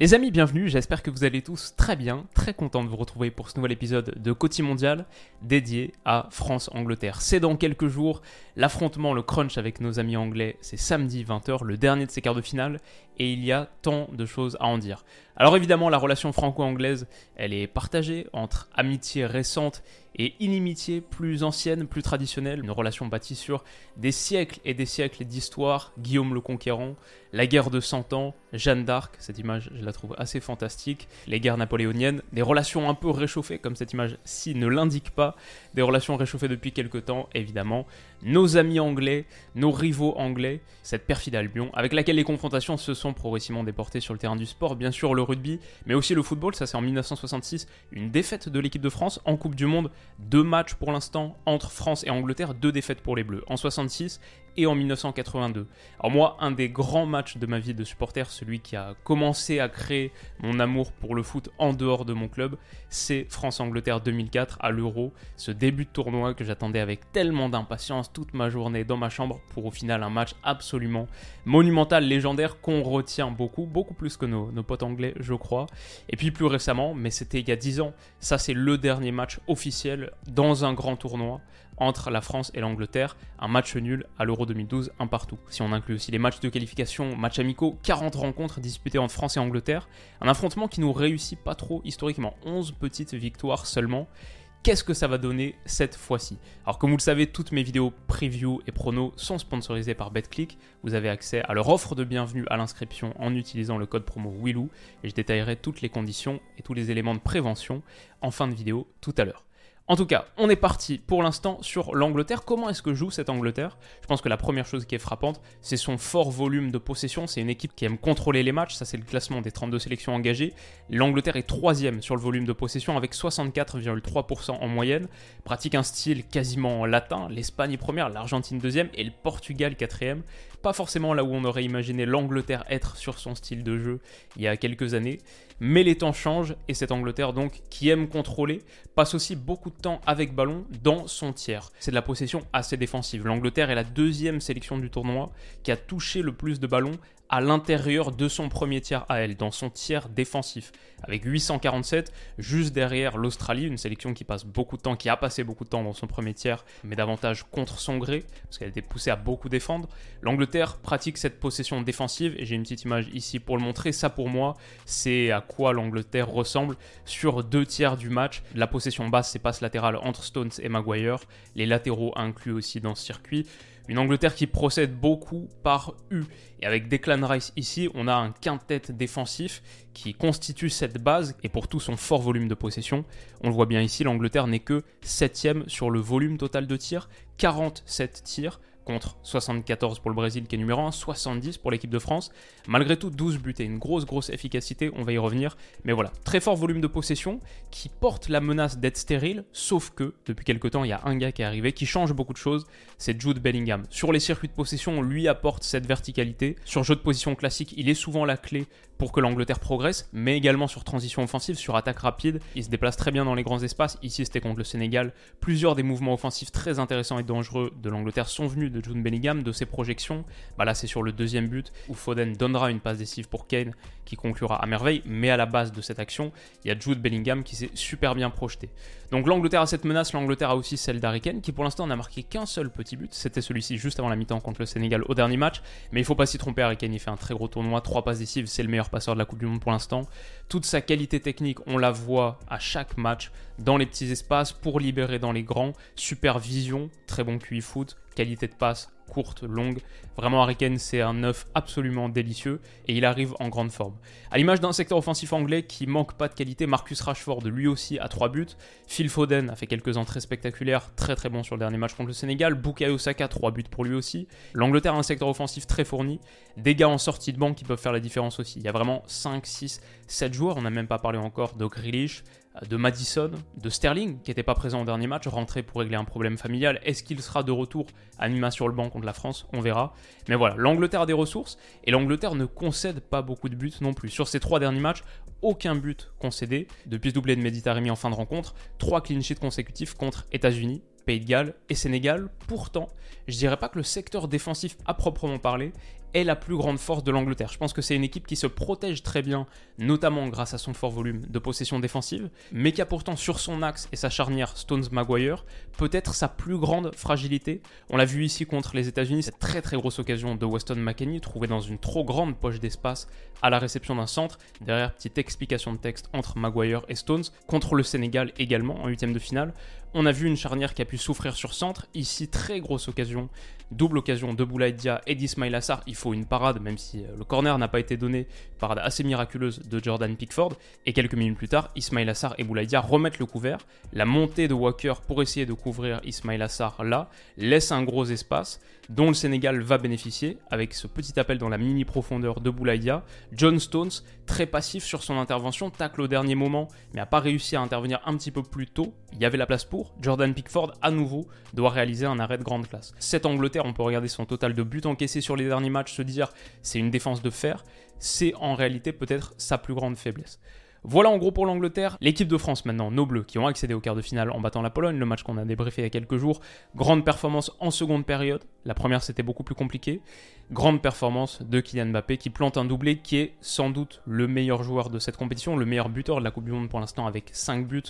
Les amis, bienvenue, j'espère que vous allez tous très bien, très content de vous retrouver pour ce nouvel épisode de Côté Mondial dédié à France-Angleterre. C'est dans quelques jours, l'affrontement, le crunch avec nos amis anglais, c'est samedi 20h, le dernier de ces quarts de finale, et il y a tant de choses à en dire. Alors évidemment, la relation franco-anglaise, elle est partagée entre amitié récente et inimitié plus ancienne, plus traditionnelle, une relation bâtie sur des siècles et des siècles d'histoire, Guillaume le Conquérant, la guerre de Cent Ans, Jeanne d'Arc, cette image je la trouve assez fantastique, les guerres napoléoniennes, des relations un peu réchauffées comme cette image-ci ne l'indique pas, des relations réchauffées depuis quelque temps évidemment, nos amis anglais, nos rivaux anglais, cette perfide Albion, avec laquelle les confrontations se sont progressivement déportées sur le terrain du sport, bien sûr le rugby, mais aussi le football, ça c'est en 1966, une défaite de l'équipe de France en Coupe du Monde, deux matchs pour l'instant entre France et Angleterre, deux défaites pour les Bleus, en 66 et en 1982. Alors moi, un des grands matchs de ma vie de supporter, celui qui a commencé à créer mon amour pour le foot en dehors de mon club, c'est France-Angleterre 2004 à l'Euro, ce début de tournoi que j'attendais avec tellement d'impatience toute ma journée dans ma chambre pour au final un match absolument monumental, légendaire, qu'on retient beaucoup, beaucoup plus que nos, potes anglais, je crois. Et puis plus récemment, mais c'était il y a 10 ans, ça c'est le dernier match officiel dans un grand tournoi entre la France et l'Angleterre, un match nul à l'Euro 2012, un partout. Si on inclut aussi les matchs de qualification, matchs amicaux, 40 rencontres disputées entre France et Angleterre, un affrontement qui nous réussit pas trop historiquement, 11 petites victoires seulement. Qu'est-ce que ça va donner cette fois-ci? Alors comme vous le savez, toutes mes vidéos preview et prono sont sponsorisées par BetClick. Vous avez accès à leur offre de bienvenue à l'inscription en utilisant le code promo WILOU et je détaillerai toutes les conditions et tous les éléments de prévention en fin de vidéo tout à l'heure. En tout cas, on est parti pour l'instant sur l'Angleterre. Comment est-ce que joue cette Angleterre? Je pense que la première chose qui est frappante, c'est son fort volume de possession. C'est une équipe qui aime contrôler les matchs. Ça, c'est le classement des 32 sélections engagées. L'Angleterre est troisième sur le volume de possession avec 64,3% en moyenne. Pratique un style quasiment latin. L'Espagne est première, l'Argentine deuxième et le Portugal quatrième. Pas forcément là où on aurait imaginé l'Angleterre être sur son style de jeu il y a quelques années. Mais les temps changent et cette Angleterre donc qui aime contrôler passe aussi beaucoup de temps avec ballon dans son tiers. C'est de la possession assez défensive. L'Angleterre est la deuxième sélection du tournoi qui a touché le plus de ballons à l'intérieur de son premier tiers à elle, dans son tiers défensif, avec 847, juste derrière l'Australie, une sélection qui passe beaucoup de temps, qui a passé beaucoup de temps dans son premier tiers, mais davantage contre son gré, parce qu'elle été poussée à beaucoup défendre. L'Angleterre pratique cette possession défensive, et j'ai une petite image ici pour le montrer. Ça, pour moi, c'est à quoi l'Angleterre ressemble sur deux tiers du match. La possession basse, c'est passe latérale entre Stones et Maguire, les latéraux inclus aussi dans ce circuit. Une Angleterre qui procède beaucoup par U. Et avec Declan Rice ici, on a un quintet défensif qui constitue cette base. Et pour tout son fort volume de possession, on le voit bien ici, l'Angleterre n'est que 7ème sur le volume total de tirs. 47 tirs contre 74 pour le Brésil qui est numéro 1, 70 pour l'équipe de France. Malgré tout, 12 buts et une grosse grosse efficacité, on va y revenir. Mais voilà, très fort volume de possession qui porte la menace d'être stérile, sauf que depuis quelques temps, il y a un gars qui est arrivé qui change beaucoup de choses, c'est Jude Bellingham. Sur les circuits de possession, on lui apporte cette verticalité. Sur jeu de position classique, il est souvent la clé pour que l'Angleterre progresse, mais également sur transition offensive, sur attaque rapide. Il se déplace très bien dans les grands espaces. Ici, c'était contre le Sénégal. Plusieurs des mouvements offensifs très intéressants et dangereux de l'Angleterre sont venus de Jude Bellingham, de ses projections. Bah là, c'est sur le deuxième but où Foden donnera une passe décisive pour Kane qui conclura à merveille, mais à la base de cette action, il y a Jude Bellingham qui s'est super bien projeté. Donc l'Angleterre a cette menace, l'Angleterre a aussi celle d'Harry qui pour l'instant n'a marqué qu'un seul petit but, c'était celui-ci juste avant la mi-temps contre le Sénégal au dernier match, mais il faut pas s'y tromper, Harry il fait un très gros tournoi, trois passes décisives, c'est le meilleur passeur de la Coupe du Monde pour l'instant. Toute sa qualité technique, on la voit à chaque match dans les petits espaces pour libérer dans les grands, super vision, très bon QI foot, qualité de passe courte, longue. Vraiment, Harry Kane, c'est un neuf absolument délicieux et il arrive en grande forme. À l'image d'un secteur offensif anglais qui manque pas de qualité, Marcus Rashford, lui aussi, a 3 buts. Phil Foden a fait quelques entrées spectaculaires, très très bon sur le dernier match contre le Sénégal. Bukayo Saka, 3 buts pour lui aussi. L'Angleterre a un secteur offensif très fourni. Des gars en sortie de banque qui peuvent faire la différence aussi. Il y a vraiment 5, 6, 7 joueurs. On n'a même pas parlé encore de Grealish, de Madison, de Sterling, qui n'était pas présent au dernier match, rentré pour régler un problème familial. Est-ce qu'il sera de retour à minima sur le banc contre la France? On verra. Mais voilà, l'Angleterre a des ressources et l'Angleterre ne concède pas beaucoup de buts non plus. Sur ces trois derniers matchs, aucun but concédé. Depuis ce doublé de Méditerranée en fin de rencontre, trois clean sheets consécutifs contre États-Unis, Pays de Galles et Sénégal. Pourtant, je dirais pas que le secteur défensif à proprement parler est la plus grande force de l'Angleterre. Je pense que c'est une équipe qui se protège très bien, notamment grâce à son fort volume de possession défensive, mais qui a pourtant sur son axe et sa charnière Stones-Maguire peut-être sa plus grande fragilité. On l'a vu ici contre les États-Unis, cette très très grosse occasion de Weston McKennie, trouvée dans une trop grande poche d'espace à la réception d'un centre. Derrière, petite explication de texte entre Maguire et Stones. Contre le Sénégal également en huitième de finale. On a vu une charnière qui a pu souffrir sur centre. Ici, très grosse occasion, double occasion de Boulaïdia et d'Ismail Assar. Faut une parade, même si euh, le corner n'a pas été donné. Parade assez miraculeuse de Jordan Pickford. Et quelques minutes plus tard, Ismail Assar et Boulaïdia remettent le couvert. La montée de Walker pour essayer de couvrir Ismail Assar là laisse un gros espace dont le Sénégal va bénéficier avec ce petit appel dans la mini profondeur de Boulaïdia. John Stones, très passif sur son intervention, tacle au dernier moment, mais n'a pas réussi à intervenir un petit peu plus tôt. Il y avait la place pour. Jordan Pickford, à nouveau, doit réaliser un arrêt de grande classe. Cette Angleterre, on peut regarder son total de buts encaissés sur les derniers matchs, se dire c'est une défense de fer. C'est en réalité peut-être sa plus grande faiblesse. Voilà en gros pour l'Angleterre. L'équipe de France maintenant, nos Bleus, qui ont accédé au quart de finale en battant la Pologne, le match qu'on a débriefé il y a quelques jours. Grande performance en seconde période. La première c'était beaucoup plus compliqué. Grande performance de Kylian Mbappé qui plante un doublé qui est sans doute le meilleur joueur de cette compétition, le meilleur buteur de la Coupe du Monde pour l'instant avec 5 buts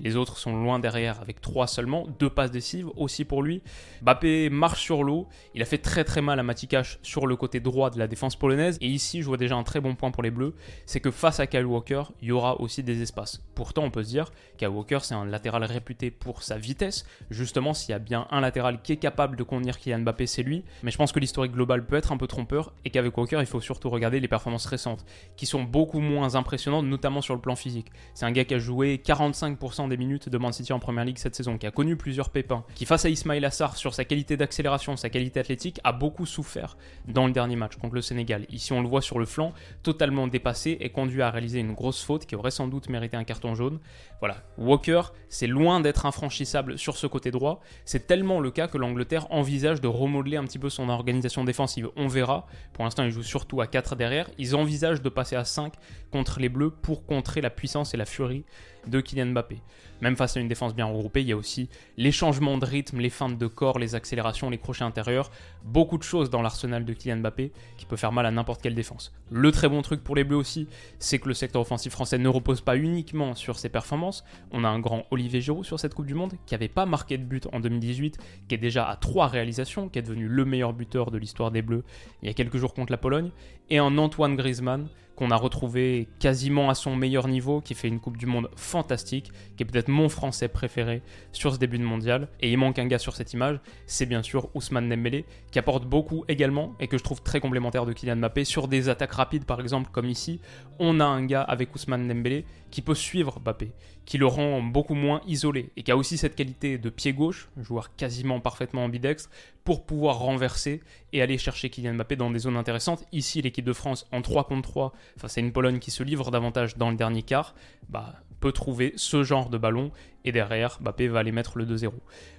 les autres sont loin derrière avec 3 seulement, deux passes décisives aussi pour lui. Mbappé marche sur l'eau, il a fait très très mal à Matikash sur le côté droit de la défense polonaise et ici je vois déjà un très bon point pour les Bleus, c'est que face à Kyle Walker, il y aura aussi des espaces. Pourtant on peut se dire Kyle Walker c'est un latéral réputé pour sa vitesse, justement s'il y a bien un latéral qui est capable de contenir Kylian Mbappé c'est lui, mais je pense que l'historique global peut être un peu trompeur et qu'avec Walker il faut surtout regarder les performances récentes qui sont beaucoup moins impressionnantes notamment sur le plan physique. C'est un gars qui a joué 45% des minutes de Man City en première ligue cette saison, qui a connu plusieurs pépins, qui face à Ismail Assar sur sa qualité d'accélération, sa qualité athlétique, a beaucoup souffert dans le dernier match contre le Sénégal. Ici, on le voit sur le flanc, totalement dépassé et conduit à réaliser une grosse faute qui aurait sans doute mérité un carton jaune. Voilà, Walker, c'est loin d'être infranchissable sur ce côté droit. C'est tellement le cas que l'Angleterre envisage de remodeler un petit peu son organisation défensive. On verra. Pour l'instant, ils jouent surtout à 4 derrière. Ils envisagent de passer à 5 contre les Bleus pour contrer la puissance et la furie de Kylian Mbappé. Même face à une défense bien regroupée, il y a aussi les changements de rythme, les feintes de corps, les accélérations, les crochets intérieurs, beaucoup de choses dans l'arsenal de Kylian Mbappé qui peut faire mal à n'importe quelle défense. Le très bon truc pour les Bleus aussi, c'est que le secteur offensif français ne repose pas uniquement sur ses performances. On a un grand Olivier Giroud sur cette Coupe du Monde qui n'avait pas marqué de but en 2018, qui est déjà à trois réalisations, qui est devenu le meilleur buteur de l'histoire des Bleus il y a quelques jours contre la Pologne, et un Antoine Griezmann qu'on a retrouvé quasiment à son meilleur niveau, qui fait une Coupe du Monde fantastique, qui est peut-être mon français préféré sur ce début de mondial. Et il manque un gars sur cette image, c'est bien sûr Ousmane Dembélé, qui apporte beaucoup également et que je trouve très complémentaire de Kylian Mbappé. Sur des attaques rapides par exemple, comme ici, on a un gars avec Ousmane Dembélé qui peut suivre Mbappé, qui le rend beaucoup moins isolé et qui a aussi cette qualité de pied gauche, joueur quasiment parfaitement ambidextre, pour pouvoir renverser et aller chercher Kylian Mbappé dans des zones intéressantes. Ici, l'équipe de France en 3 contre 3 face à une Pologne qui se livre davantage dans le dernier quart, bah, trouver ce genre de ballon et derrière, Mbappé va aller mettre le 2-0.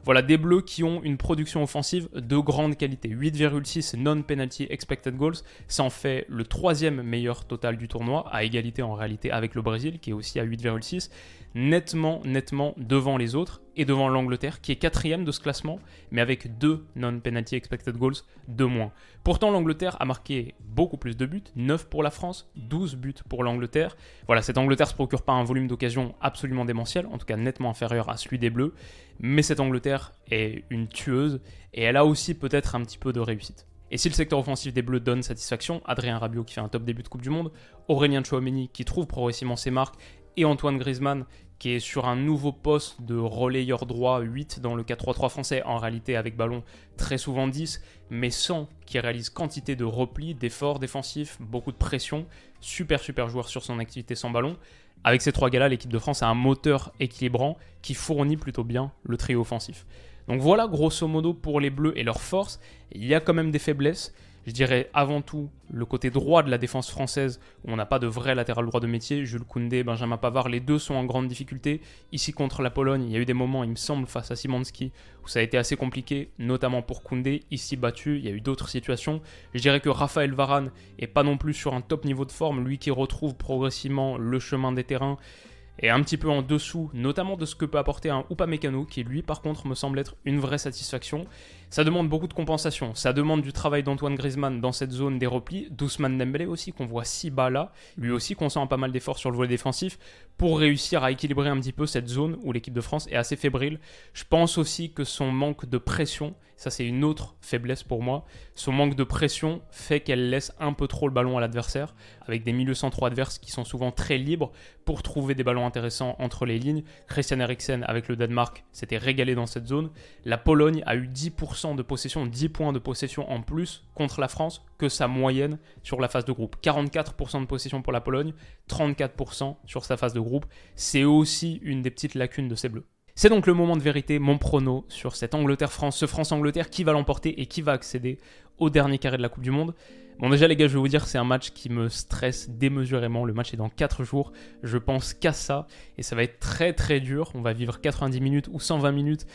Voilà des Bleus qui ont une production offensive de grande qualité. 8,6 non-penalty expected goals, ça en fait le troisième meilleur total du tournoi, à égalité en réalité avec le Brésil qui est aussi à 8,6 nettement, nettement devant les autres et devant l'Angleterre qui est quatrième de ce classement, mais avec deux non-penalty expected goals de moins. Pourtant, l'Angleterre a marqué beaucoup plus de buts, 9 pour la France, 12 buts pour l'Angleterre. Voilà, cette Angleterre se procure pas un volume d'occasion absolument démentiel, en tout cas nettement inférieur à celui des Bleus, mais cette Angleterre est une tueuse et elle a aussi peut-être un petit peu de réussite. Et si le secteur offensif des Bleus donne satisfaction, Adrien Rabiot qui fait un top début de Coupe du Monde, Aurélien Chouameni qui trouve progressivement ses marques et Antoine Griezmann qui est sur un nouveau poste de relayeur droit 8 dans le 4-3-3 français, en réalité avec ballon très souvent 10, mais sans qui réalise quantité de replis, d'efforts défensifs, beaucoup de pression. Super super joueur sur son activité sans ballon. Avec ces trois gars-là, l'équipe de France a un moteur équilibrant qui fournit plutôt bien le trio offensif. Donc voilà grosso modo pour les Bleus et leurs forces. Il y a quand même des faiblesses je dirais avant tout le côté droit de la défense française, où on n'a pas de vrai latéral droit de métier. Jules Koundé, Benjamin Pavard, les deux sont en grande difficulté. Ici contre la Pologne, il y a eu des moments, il me semble, face à Simonski, où ça a été assez compliqué, notamment pour Koundé. Ici battu, il y a eu d'autres situations. Je dirais que Raphaël Varane est pas non plus sur un top niveau de forme, lui qui retrouve progressivement le chemin des terrains et un petit peu en dessous, notamment de ce que peut apporter un Upamecano, qui lui par contre me semble être une vraie satisfaction. Ça demande beaucoup de compensation, ça demande du travail d'Antoine Griezmann dans cette zone des replis, d'Ousmane Dembélé aussi, qu'on voit si bas là, lui aussi qu'on sent pas mal d'efforts sur le volet défensif, pour réussir à équilibrer un petit peu cette zone où l'équipe de France est assez fébrile. Je pense aussi que son manque de pression, ça c'est une autre faiblesse pour moi, son manque de pression fait qu'elle laisse un peu trop le ballon à l'adversaire, avec des milieux centraux adverses qui sont souvent très libres pour trouver des ballons intéressants entre les lignes. Christian Eriksen avec le Danemark s'était régalé dans cette zone. La Pologne a eu 10% de possession, 10 points de possession en plus contre la France que sa moyenne sur la phase de groupe. 44% de possession pour la Pologne, 34% sur sa phase de groupe. C'est aussi une des petites lacunes de ces Bleus. C'est donc le moment de vérité, mon prono sur cette Angleterre-France, ce France-Angleterre, qui va l'emporter et qui va accéder au dernier carré de la Coupe du Monde. Bon déjà les gars, je vais vous dire, c'est un match qui me stresse démesurément. Le match est dans 4 jours. Je pense qu'à ça et ça va être très très dur. On va vivre 90 minutes ou 120 minutes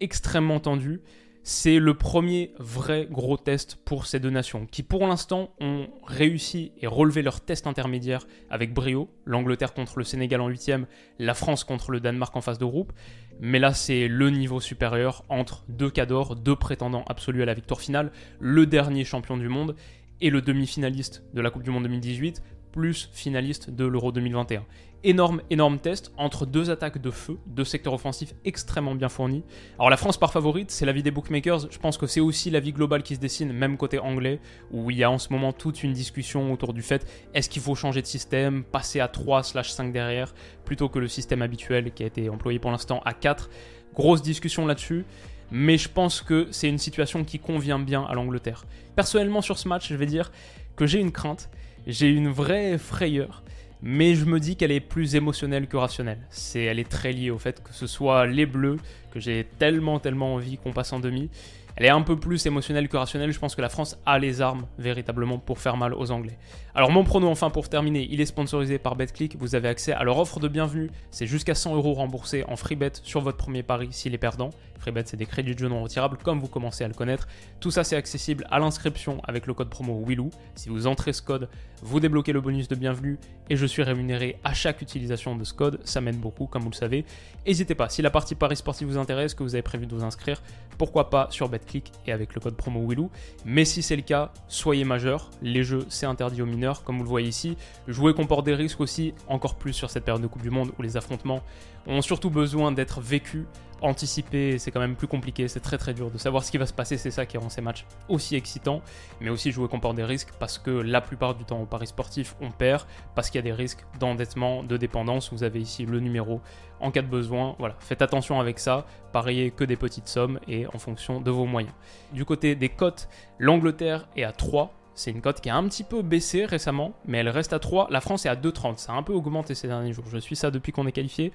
extrêmement tendues. C'est le premier vrai gros test pour ces deux nations, qui pour l'instant ont réussi et relevé leur test intermédiaire avec brio, l'Angleterre contre le Sénégal en huitième, la France contre le Danemark en phase de groupe, mais là c'est le niveau supérieur entre deux cadors, deux prétendants absolus à la victoire finale, le dernier champion du monde et le demi-finaliste de la Coupe du Monde 2018, plus finaliste de l'Euro 2021 énorme, énorme test entre deux attaques de feu, deux secteurs offensifs extrêmement bien fournis. Alors la France par favorite, c'est l'avis des bookmakers. Je pense que c'est aussi l'avis global qui se dessine, même côté anglais, où il y a en ce moment toute une discussion autour du fait est-ce qu'il faut changer de système, passer à 3/5 derrière, plutôt que le système habituel qui a été employé pour l'instant à 4. Grosse discussion là-dessus. Mais je pense que c'est une situation qui convient bien à l'Angleterre. Personnellement, sur ce match, je vais dire que j'ai une crainte, j'ai une vraie frayeur mais je me dis qu'elle est plus émotionnelle que rationnelle. C'est, elle est très liée au fait que ce soit les Bleus, que j'ai tellement, tellement envie qu'on passe en demi, elle est un peu plus émotionnelle que rationnelle. Je pense que la France a les armes véritablement pour faire mal aux Anglais. Alors mon prono enfin pour terminer, il est sponsorisé par BetClick. Vous avez accès à leur offre de bienvenue. C'est jusqu'à 100 euros remboursés en free bet sur votre premier pari s'il est perdant. Free bet c'est des crédits de jeu non retirables comme vous commencez à le connaître. Tout ça c'est accessible à l'inscription avec le code promo WILOU. Si vous entrez ce code, vous débloquez le bonus de bienvenue et je suis rémunéré à chaque utilisation de ce code. Ça m'aide beaucoup comme vous le savez. N'hésitez pas, si la partie Paris sportif vous intéresse, que vous avez prévu de vous inscrire, pourquoi pas sur BetClick et avec le code promo WILOU. Mais si c'est le cas, soyez majeur. Les jeux, c'est interdit aux mineurs, comme vous le voyez ici. Jouer comporte des risques aussi, encore plus sur cette période de Coupe du Monde où les affrontements ont surtout besoin d'être vécus anticiper, c'est quand même plus compliqué, c'est très très dur de savoir ce qui va se passer, c'est ça qui rend ces matchs aussi excitants, mais aussi jouer comporte des risques parce que la plupart du temps au paris sportif on perd parce qu'il y a des risques d'endettement, de dépendance, vous avez ici le numéro en cas de besoin, voilà, faites attention avec ça, pariez que des petites sommes et en fonction de vos moyens. Du côté des cotes, l'Angleterre est à 3, c'est une cote qui a un petit peu baissé récemment, mais elle reste à 3. La France est à 2,30. Ça a un peu augmenté ces derniers jours. Je suis ça depuis qu'on est qualifié.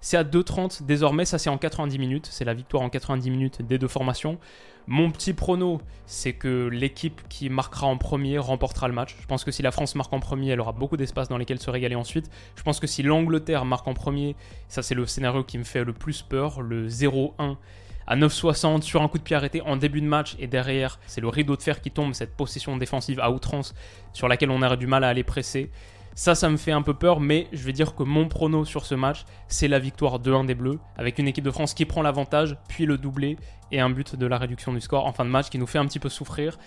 C'est à 2,30 désormais, ça c'est en 90 minutes, c'est la victoire en 90 minutes des deux formations. Mon petit prono, c'est que l'équipe qui marquera en premier remportera le match. Je pense que si la France marque en premier, elle aura beaucoup d'espace dans lesquels se régaler ensuite. Je pense que si l'Angleterre marque en premier, ça c'est le scénario qui me fait le plus peur, le 0-1 à 9,60 sur un coup de pied arrêté en début de match et derrière c'est le rideau de fer qui tombe, cette possession défensive à outrance sur laquelle on aurait du mal à aller presser. Ça, ça me fait un peu peur, mais je vais dire que mon prono sur ce match, c'est la victoire 2-1 des Bleus, avec une équipe de France qui prend l'avantage, puis le doublé et un but de la réduction du score en fin de match qui nous fait un petit peu souffrir.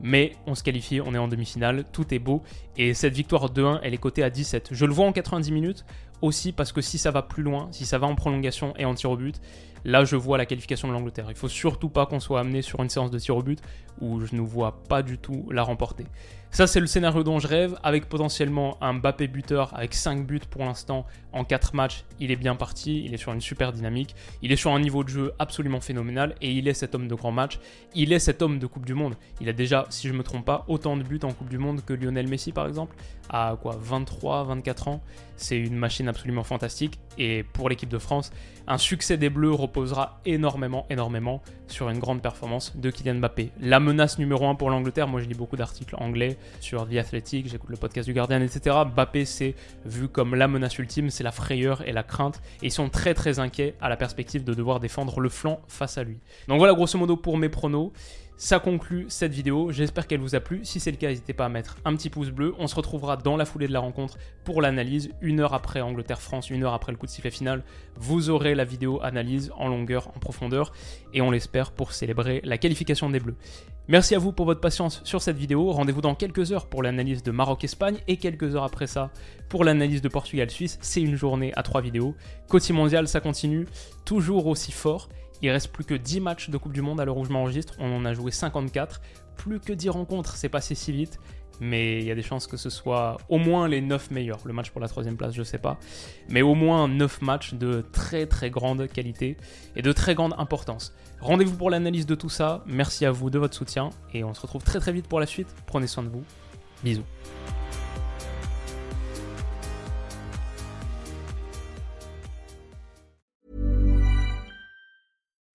Mais on se qualifie, on est en demi-finale, tout est beau. Et cette victoire 2-1, elle est cotée à 17. Je le vois en 90 minutes aussi parce que si ça va plus loin, si ça va en prolongation et en tir au but, là je vois la qualification de l'Angleterre. Il faut surtout pas qu'on soit amené sur une séance de tir au but où je ne vois pas du tout la remporter. Ça, c'est le scénario dont je rêve, avec potentiellement un Mbappé buteur avec 5 buts pour l'instant en 4 matchs. Il est bien parti, il est sur une super dynamique, il est sur un niveau de jeu absolument phénoménal et il est cet homme de grand match. Il est cet homme de Coupe du Monde. Il a déjà, si je ne me trompe pas, autant de buts en Coupe du Monde que Lionel Messi par exemple, à quoi 23, 24 ans. C'est une machine absolument fantastique et pour l'équipe de France, un succès des Bleus reposera énormément, énormément sur une grande performance de Kylian Mbappé. La menace numéro 1 pour l'Angleterre, moi je lis beaucoup d'articles anglais sur The Athletic, j'écoute le podcast du Guardian, etc. Mbappé c'est vu comme la menace ultime, c'est la frayeur et la crainte et ils sont très très inquiets à la perspective de devoir défendre le flanc face à lui. Donc voilà grosso modo pour mes pronos. Ça conclut cette vidéo, j'espère qu'elle vous a plu. Si c'est le cas, n'hésitez pas à mettre un petit pouce bleu. On se retrouvera dans la foulée de la rencontre pour l'analyse. Une heure après Angleterre-France, une heure après le coup de sifflet final, vous aurez la vidéo analyse en longueur, en profondeur, et on l'espère pour célébrer la qualification des Bleus. Merci à vous pour votre patience sur cette vidéo. Rendez-vous dans quelques heures pour l'analyse de Maroc-Espagne et quelques heures après ça pour l'analyse de Portugal-Suisse. C'est une journée à trois vidéos. Côté mondial, ça continue, toujours aussi fort. Il reste plus que 10 matchs de Coupe du Monde à l'heure où je m'enregistre. On en a joué 54. Plus que 10 rencontres, c'est passé si vite. Mais il y a des chances que ce soit au moins les 9 meilleurs. Le match pour la troisième place, je sais pas. Mais au moins 9 matchs de très très grande qualité et de très grande importance. Rendez-vous pour l'analyse de tout ça. Merci à vous de votre soutien. Et on se retrouve très très vite pour la suite. Prenez soin de vous. Bisous.